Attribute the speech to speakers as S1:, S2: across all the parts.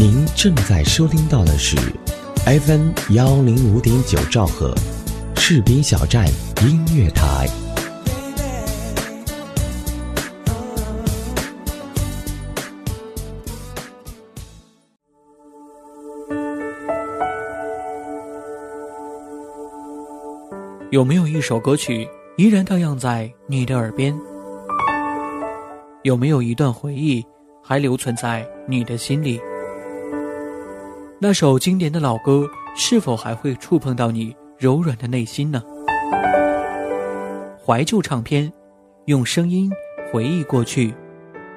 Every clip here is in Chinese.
S1: 您正在收听到的是 FM 幺零五点九兆赫，士兵小站音乐台。
S2: 有没有一首歌曲依然荡漾在你的耳边？有没有一段回忆还留存在你的心里？那首经典的老歌是否还会触碰到你柔软的内心呢？怀旧唱片，用声音回忆过去，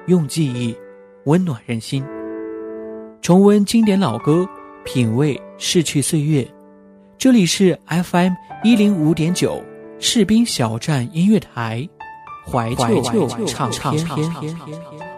S2: 用记忆温暖人心。重温经典老歌，品味逝去岁月。这里是 FM 一零五点九士兵小站音乐台，怀旧唱片。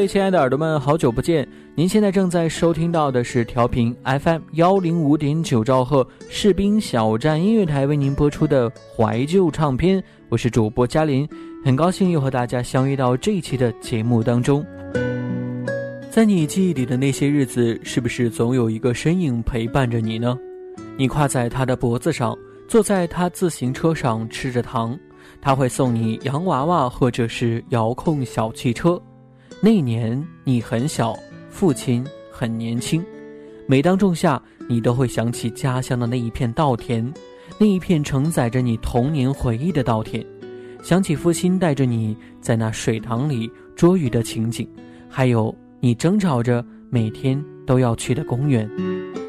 S2: 位亲爱的耳朵们，好久不见！您现在正在收听到的是调频 FM 幺零五点九兆赫士兵小站音乐台为您播出的怀旧唱片，我是主播嘉林，很高兴又和大家相遇到这一期的节目当中。在你记忆里的那些日子，是不是总有一个身影陪伴着你呢？你挎在他的脖子上，坐在他自行车上吃着糖，他会送你洋娃娃或者是遥控小汽车。那年你很小，父亲很年轻。每当仲夏，你都会想起家乡的那一片稻田，那一片承载着你童年回忆的稻田，想起父亲带着你在那水塘里捉鱼的情景，还有你争吵着每天都要去的公园。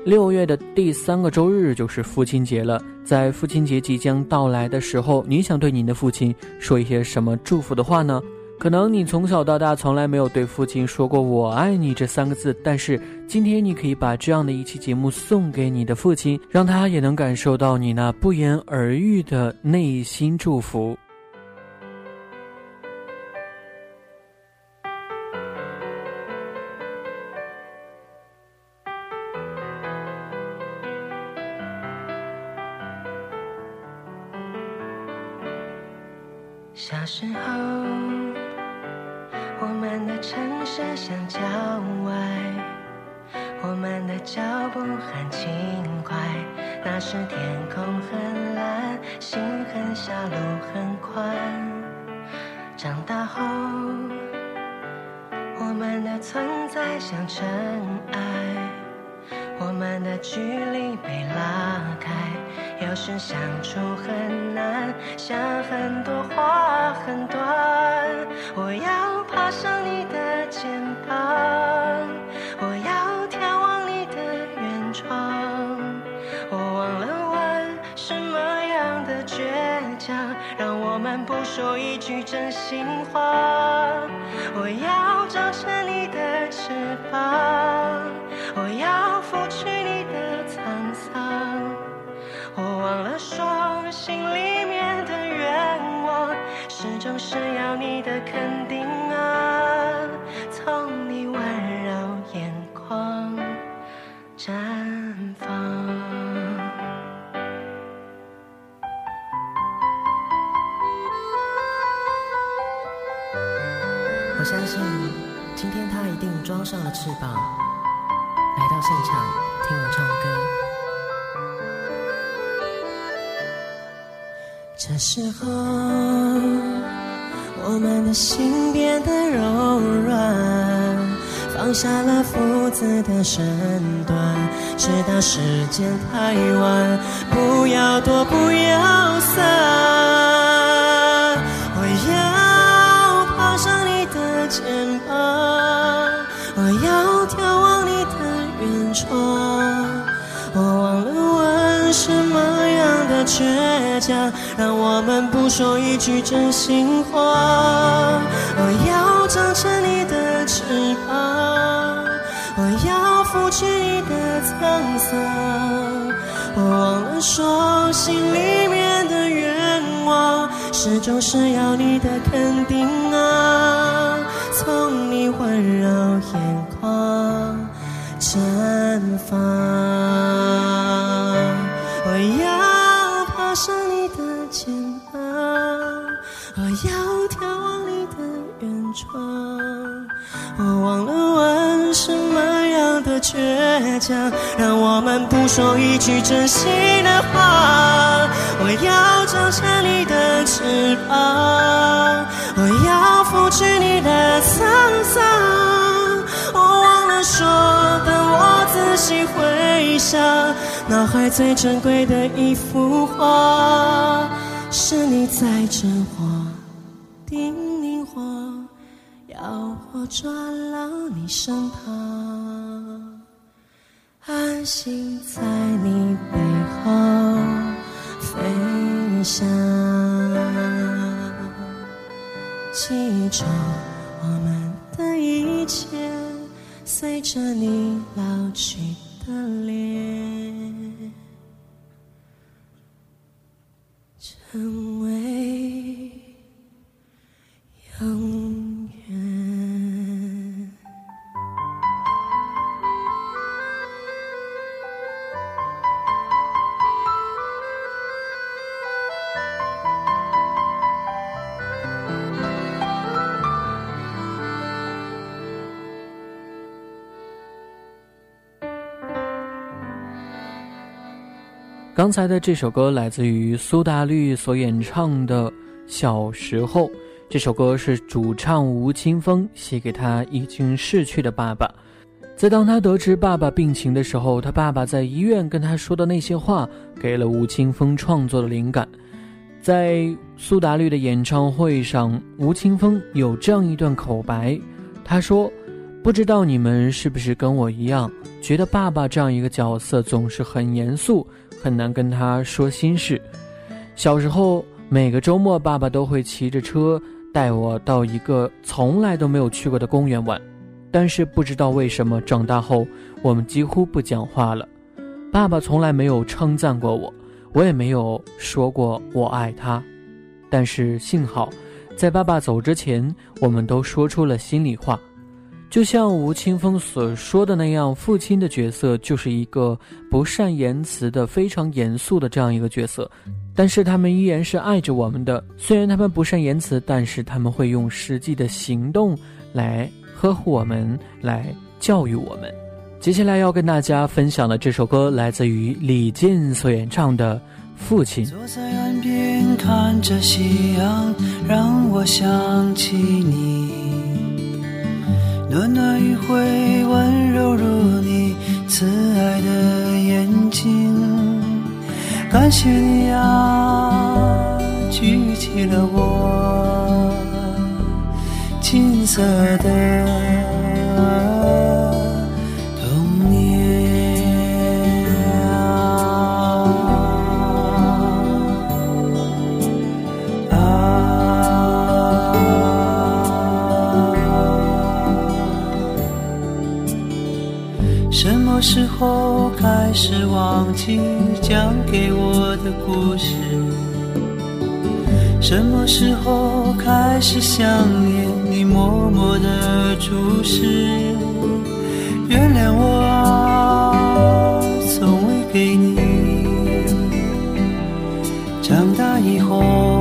S2: 六月的第三个周日就是父亲节了，在父亲节即将到来的时候，你想对您的父亲说一些什么祝福的话呢？可能你从小到大从来没有对父亲说过“我爱你”这三个字，但是今天你可以把这样的一期节目送给你的父亲，让他也能感受到你那不言而喻的内心祝福。
S3: 很轻快。那时天空很蓝，心很小，路很宽。长大后，我们的存在像尘埃，我们的距离被拉开。有时相处很难，想很多话很短。我要爬上你的肩膀，们不说一句真心话。我要长成你的翅膀，我要拂去你的沧桑。我忘了说，心里面的愿望，始终是要你的肯定啊，从你温柔眼眶绽放。
S4: 我相信，今天他一定装上了翅膀，来到现场听我唱歌。这时候，我们的心变得柔软，放下了父子的身段，直到时间太晚，不要躲，不要散。窗，我忘了问什么样的倔强。让我们不说一句真心话。我要长成你的翅膀，我要拂去你的沧桑。我忘了说，心里面的愿望，始终是要你的肯定啊，从你温柔眼眶绽放。我要爬上你的肩膀，我要眺望你的远窗。我忘了问什么样的倔强，让我们不说一句真心的话。我要张开你的翅膀，我要拂去你的沧桑。说，等我仔细回想，脑海最珍贵的一幅画，是你在真话叮咛我，要我抓牢你身旁，安心在你背后飞翔。记住我们的一切，随着你老去的脸，
S2: 刚才的这首歌来自于苏打绿所演唱的《小时候》。这首歌是主唱吴青峰写给他已经逝去的爸爸。在当他得知爸爸病情的时候，他爸爸在医院跟他说的那些话，给了吴青峰创作的灵感。在苏打绿的演唱会上，吴青峰有这样一段口白，他说：“不知道你们是不是跟我一样，觉得爸爸这样一个角色总是很严肃。”很难跟他说心事。小时候，每个周末，爸爸都会骑着车带我到一个从来都没有去过的公园玩。但是不知道为什么，长大后我们几乎不讲话了。爸爸从来没有称赞过我，我也没有说过我爱他。但是幸好，在爸爸走之前，我们都说出了心里话。就像吴青峰所说的那样，父亲的角色就是一个不善言辞的、非常严肃的这样一个角色，但是他们依然是爱着我们的。虽然他们不善言辞，但是他们会用实际的行动来呵护我们，来教育我们。接下来要跟大家分享的这首歌，来自于李健所演唱的《父亲》。
S5: 坐在岸边看着夕阳，让我想起你。暖暖余晖，温柔如你慈爱的眼睛。感谢你啊，举起了我金色的后开始忘记讲给我的故事？什么时候开始想念你默默的注视？原谅我啊，从未给你长大以后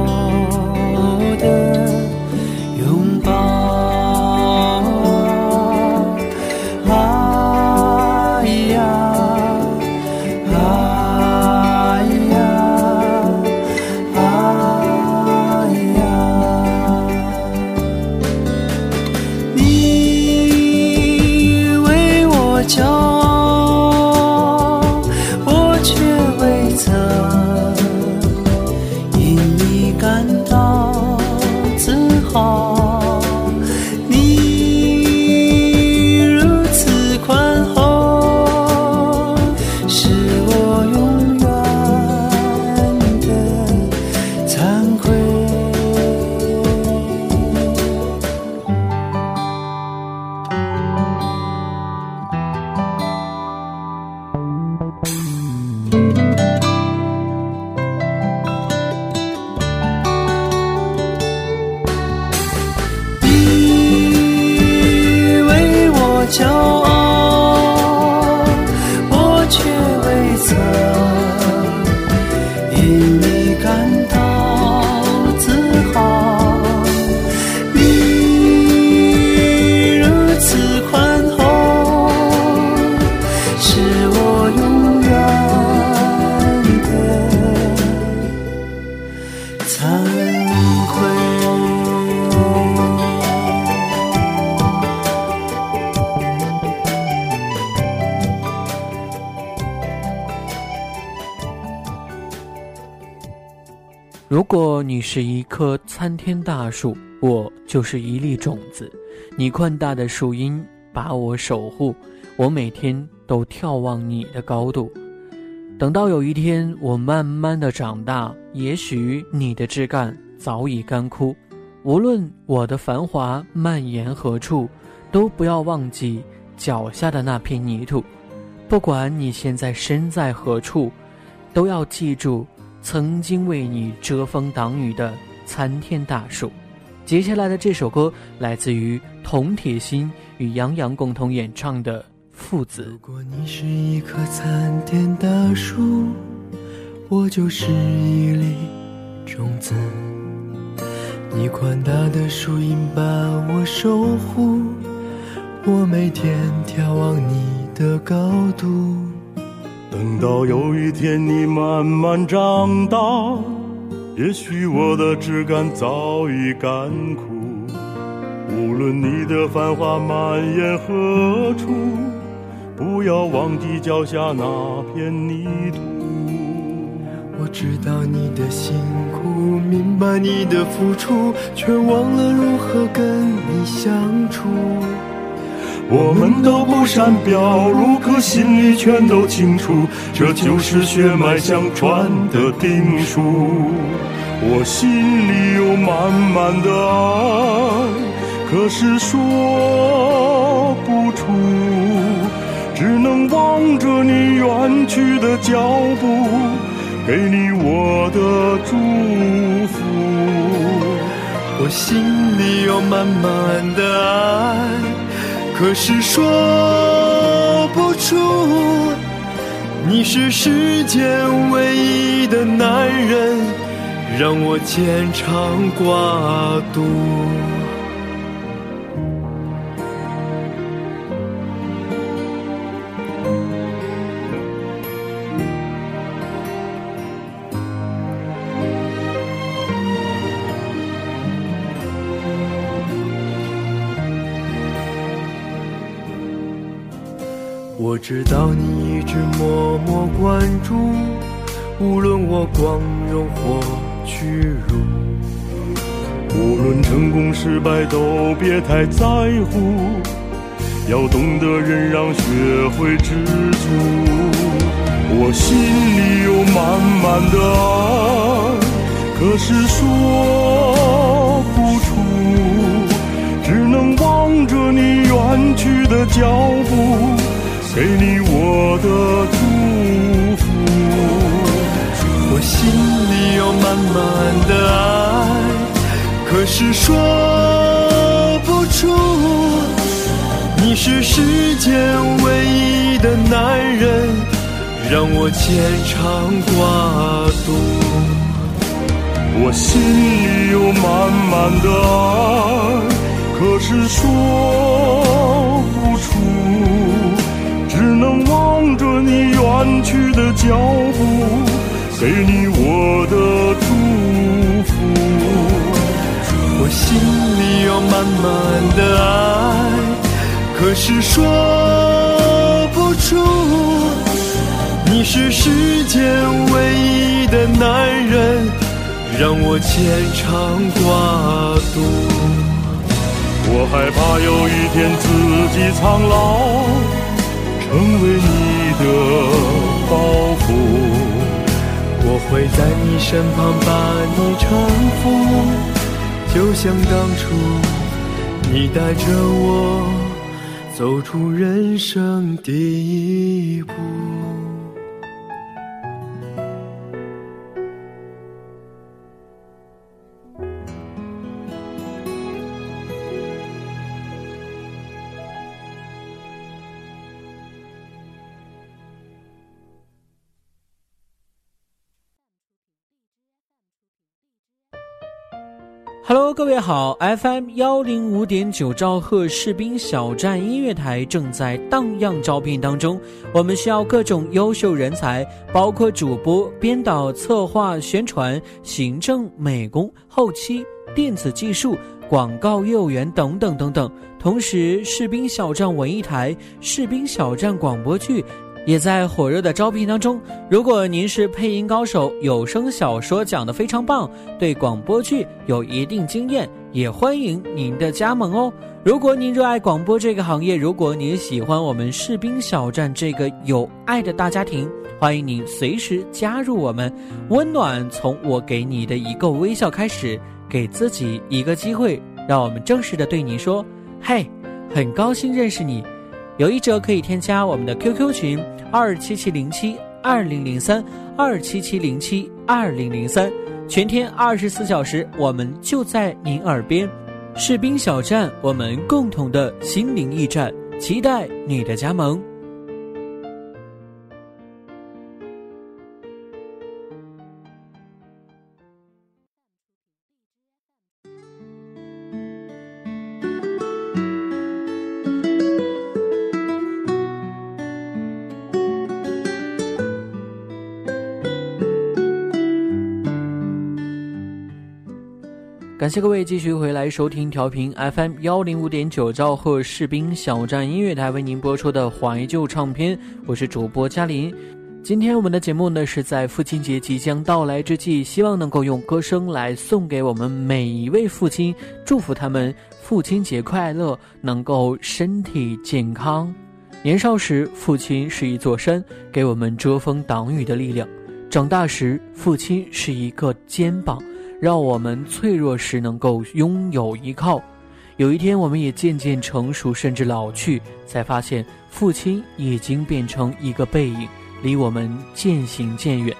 S6: châu Âu.
S2: 如果你是一棵参天大树，我就是一粒种子。你宽大的树荫把我守护，我每天都眺望你的高度。等到有一天我慢慢的长大，也许你的枝干早已干枯。无论我的繁华蔓延何处，都不要忘记脚下的那片泥土。不管你现在身在何处，都要记住。曾经为你遮风挡雨的参天大树。接下来的这首歌来自于童铁心与杨洋共同演唱的《父子
S6: 如》。果你是一棵参天大树，我就是一粒种子。你宽大的树荫把我守护，我每天眺望你的高度。
S7: 等到有一天你慢慢长大，也许我的枝干早已干枯。无论你的繁华蔓延何处，不要忘记脚下那片泥土。
S6: 我知道你的辛苦，明白你的付出，却忘了如何跟你相处。
S7: 我们都不善表露，可心里全都清楚，这就是血脉相传的定数。我心里有满满的爱，可是说不出，只能望着你远去的脚步，给你我的祝福。
S6: 我心里有满满的爱。可是说不出，你是世间唯一的男人，让我牵肠挂肚。我知道你一直默默关注，无论我光荣或屈辱，
S7: 无论成功失败都别太在乎，要懂得忍让，学会知足。我心里有满满的爱，可是说不出，只能望着你远去的脚步。给你我的祝福，
S6: 我心里有满满的爱，可是说不出。你是世间唯一的男人，让我牵肠挂肚。
S7: 我心里有满满的爱，可是说去的脚步，给你我的祝福。
S6: 我心里有满满的爱，可是说不出。你是世间唯一的男人，让我牵肠挂肚。
S7: 我害怕有一天自己苍老。成为你的包袱，
S6: 我会在你身旁把你搀扶，就像当初你带着我走出人生第一步。
S2: Hello，各位好，FM 幺零五点九兆赫士兵小站音乐台正在荡漾招聘当中，我们需要各种优秀人才，包括主播、编导、策划、宣传、行政、美工、后期、电子技术、广告业务员等等等等。同时，士兵小站文艺台、士兵小站广播剧。也在火热的招聘当中。如果您是配音高手，有声小说讲得非常棒，对广播剧有一定经验，也欢迎您的加盟哦。如果您热爱广播这个行业，如果您喜欢我们士兵小站这个有爱的大家庭，欢迎您随时加入我们。温暖从我给你的一个微笑开始，给自己一个机会，让我们正式的对你说：“嘿，很高兴认识你。”有意者可以添加我们的 QQ 群二七七零七二零零三二七七零七二零零三，全天二十四小时，我们就在您耳边。士兵小站，我们共同的心灵驿站，期待你的加盟。感谢各位继续回来收听调频 FM 幺零五点九兆赫士兵小站音乐台为您播出的怀旧唱片，我是主播嘉林。今天我们的节目呢是在父亲节即将到来之际，希望能够用歌声来送给我们每一位父亲，祝福他们父亲节快乐，能够身体健康。年少时，父亲是一座山，给我们遮风挡雨的力量；长大时，父亲是一个肩膀。让我们脆弱时能够拥有依靠，有一天我们也渐渐成熟，甚至老去，才发现父亲已经变成一个背影，离我们渐行渐远。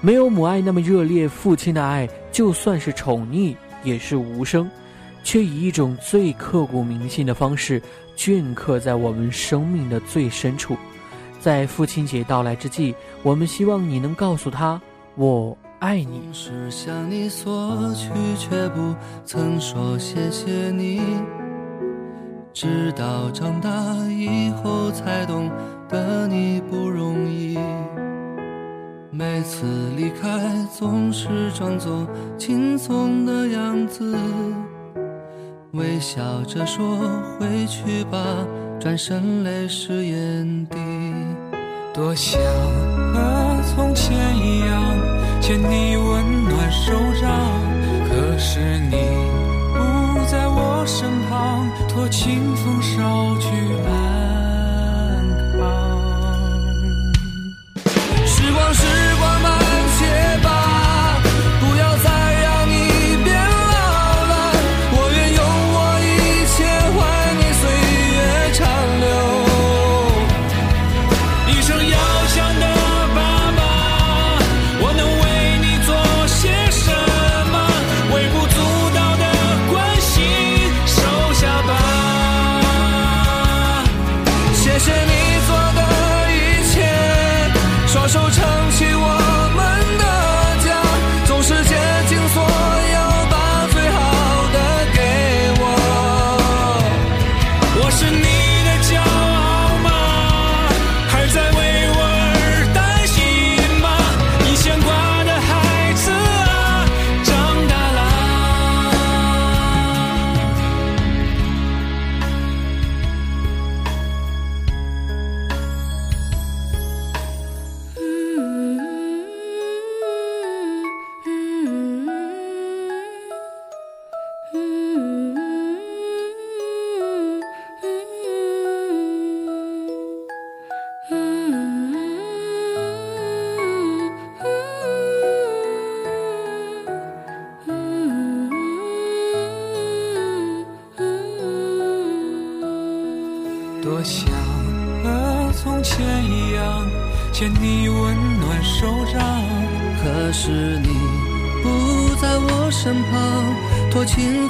S2: 没有母爱那么热烈，父亲的爱就算是宠溺也是无声，却以一种最刻骨铭心的方式镌刻在我们生命的最深处。在父亲节到来之际，我们希望你能告诉他我。爱你
S8: 是向你索取，却不曾说谢谢你。直到长大以后才懂得你不容易。每次离开总是装作轻松的样子，微笑着说回去吧，转身泪湿眼底。多想和从前一样。牵你温暖手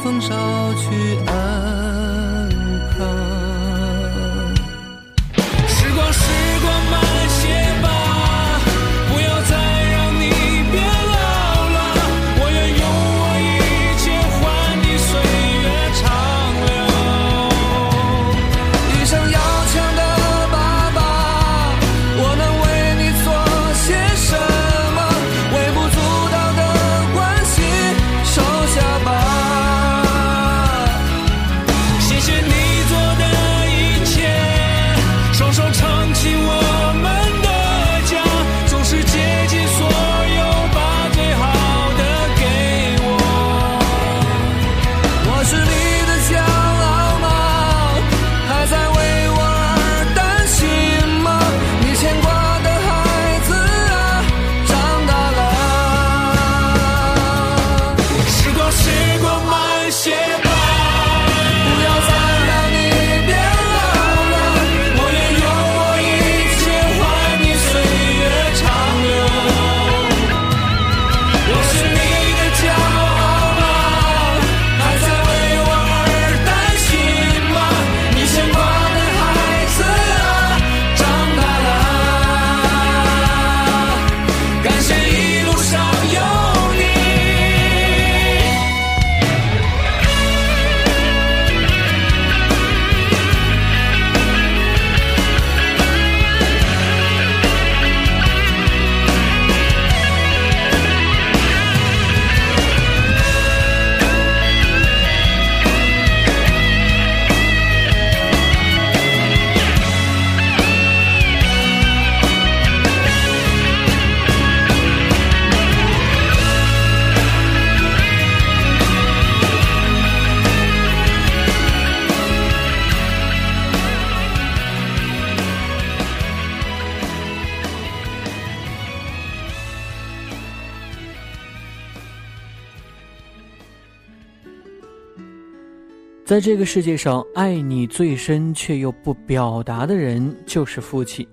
S8: 风捎去在
S2: 这个世界上，爱你最深却又不表达的人就是父亲。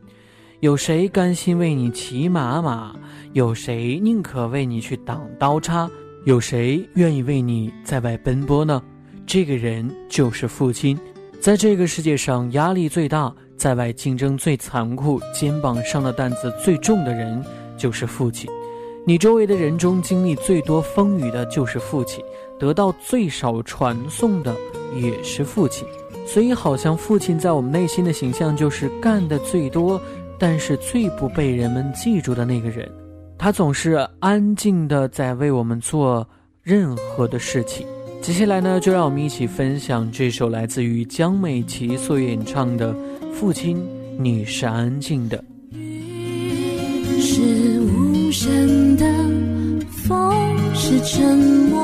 S2: 有谁甘心为你骑马马？有谁宁可为你去挡刀叉？有谁愿意为你在外奔波呢？这个人就是父亲。在这个世界上，压力最大、在外竞争最残酷、肩膀上的担子最重的人就是父亲。你周围的人中，经历最多风雨的就是父亲，得到最少传颂的也是父亲。所以，好像父亲在我们内心的形象就是干的最多。但是最不被人们记住的那个人，他总是安静的在为我们做任何的事情。接下来呢，就让我们一起分享这首来自于江美琪所演唱的《父亲，你是安静的》。
S9: 雨是无声的，风是沉默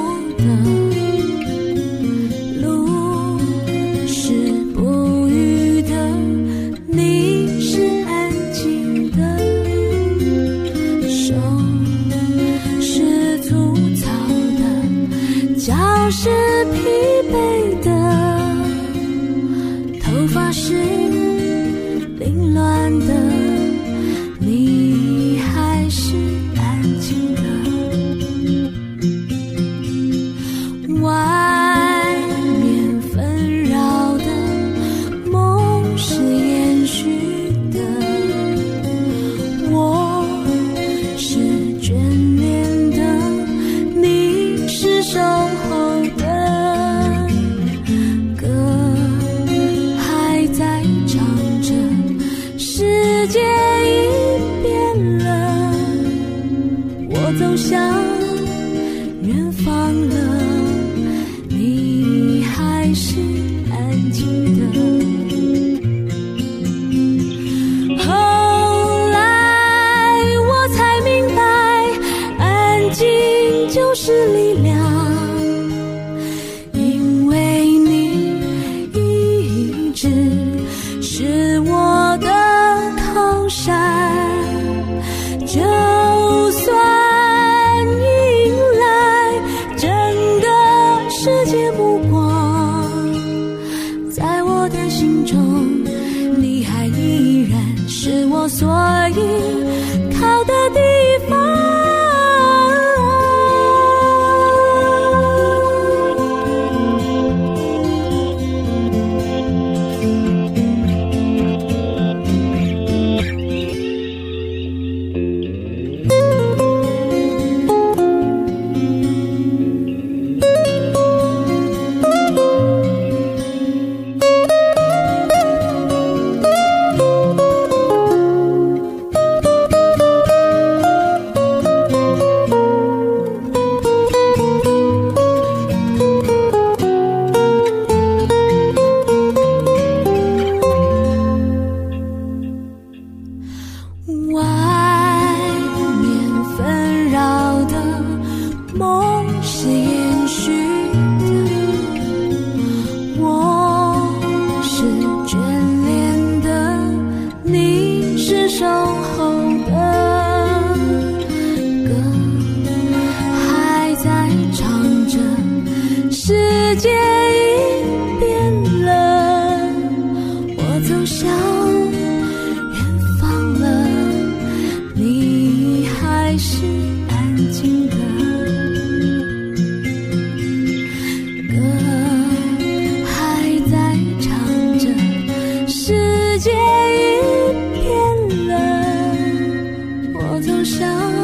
S2: 想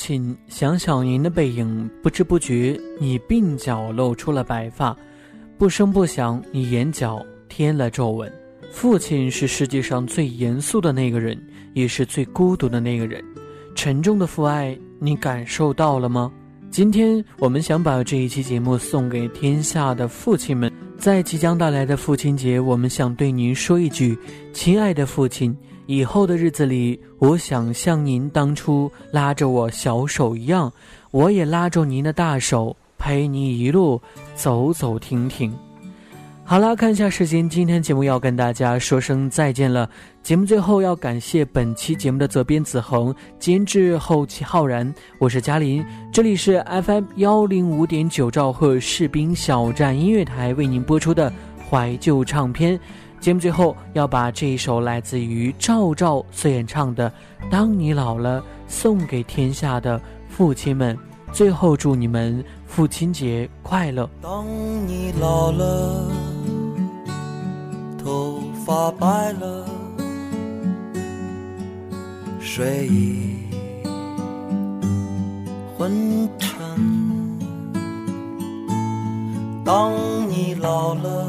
S2: 亲，想想您的背影，不知不觉你鬓角露出了白发，不声不响，你眼角添了皱纹。父亲是世界上最严肃的那个人，也是最孤独的那个人。沉重的父爱，你感受到了吗？今天我们想把这一期节目送给天下的父亲们。在即将到来的父亲节，我们想对您说一句：亲爱的父亲，以后的日子里，我想像您当初拉着我小手一样，我也拉着您的大手，陪您一路走走停停。好了，看一下时间，今天节目要跟大家说声再见了。节目最后要感谢本期节目的责编子恒、监制后期浩然，我是嘉林，这里是 FM 幺零五点九兆赫士兵小站音乐台为您播出的怀旧唱片。节目最后要把这一首来自于赵照所演唱的《当你老了》送给天下的父亲们。最后祝你们父亲节快乐。
S10: 当你老了。头发白了，睡意昏沉。当你老了，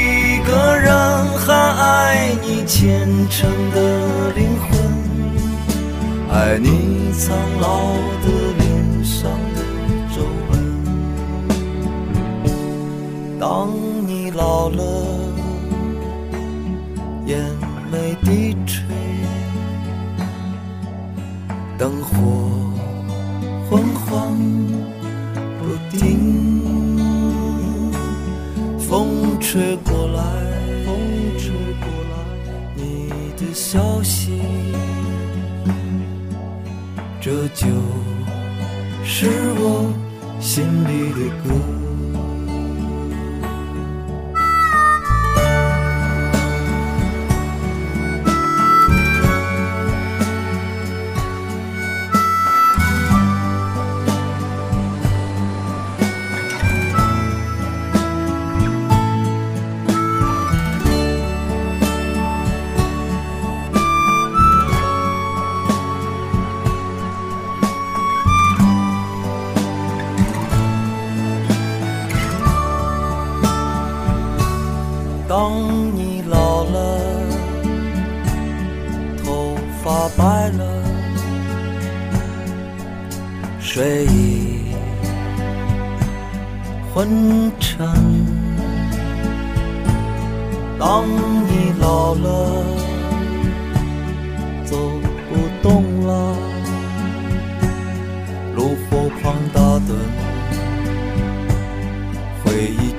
S10: 个人还爱你虔诚的灵魂，爱你苍老的脸上的皱纹。当你。老了，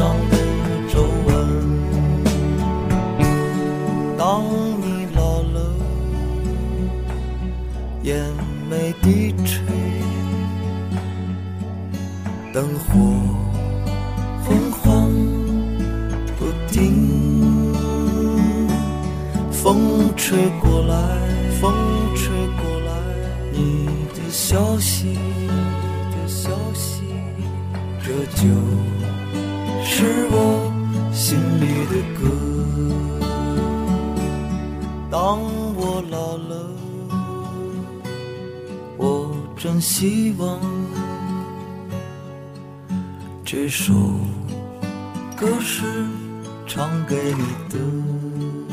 S10: 上的皱纹。当你老了，眼眉低垂。灯火昏黄不定，风吹希望。这首歌是唱给你的。